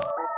Bye.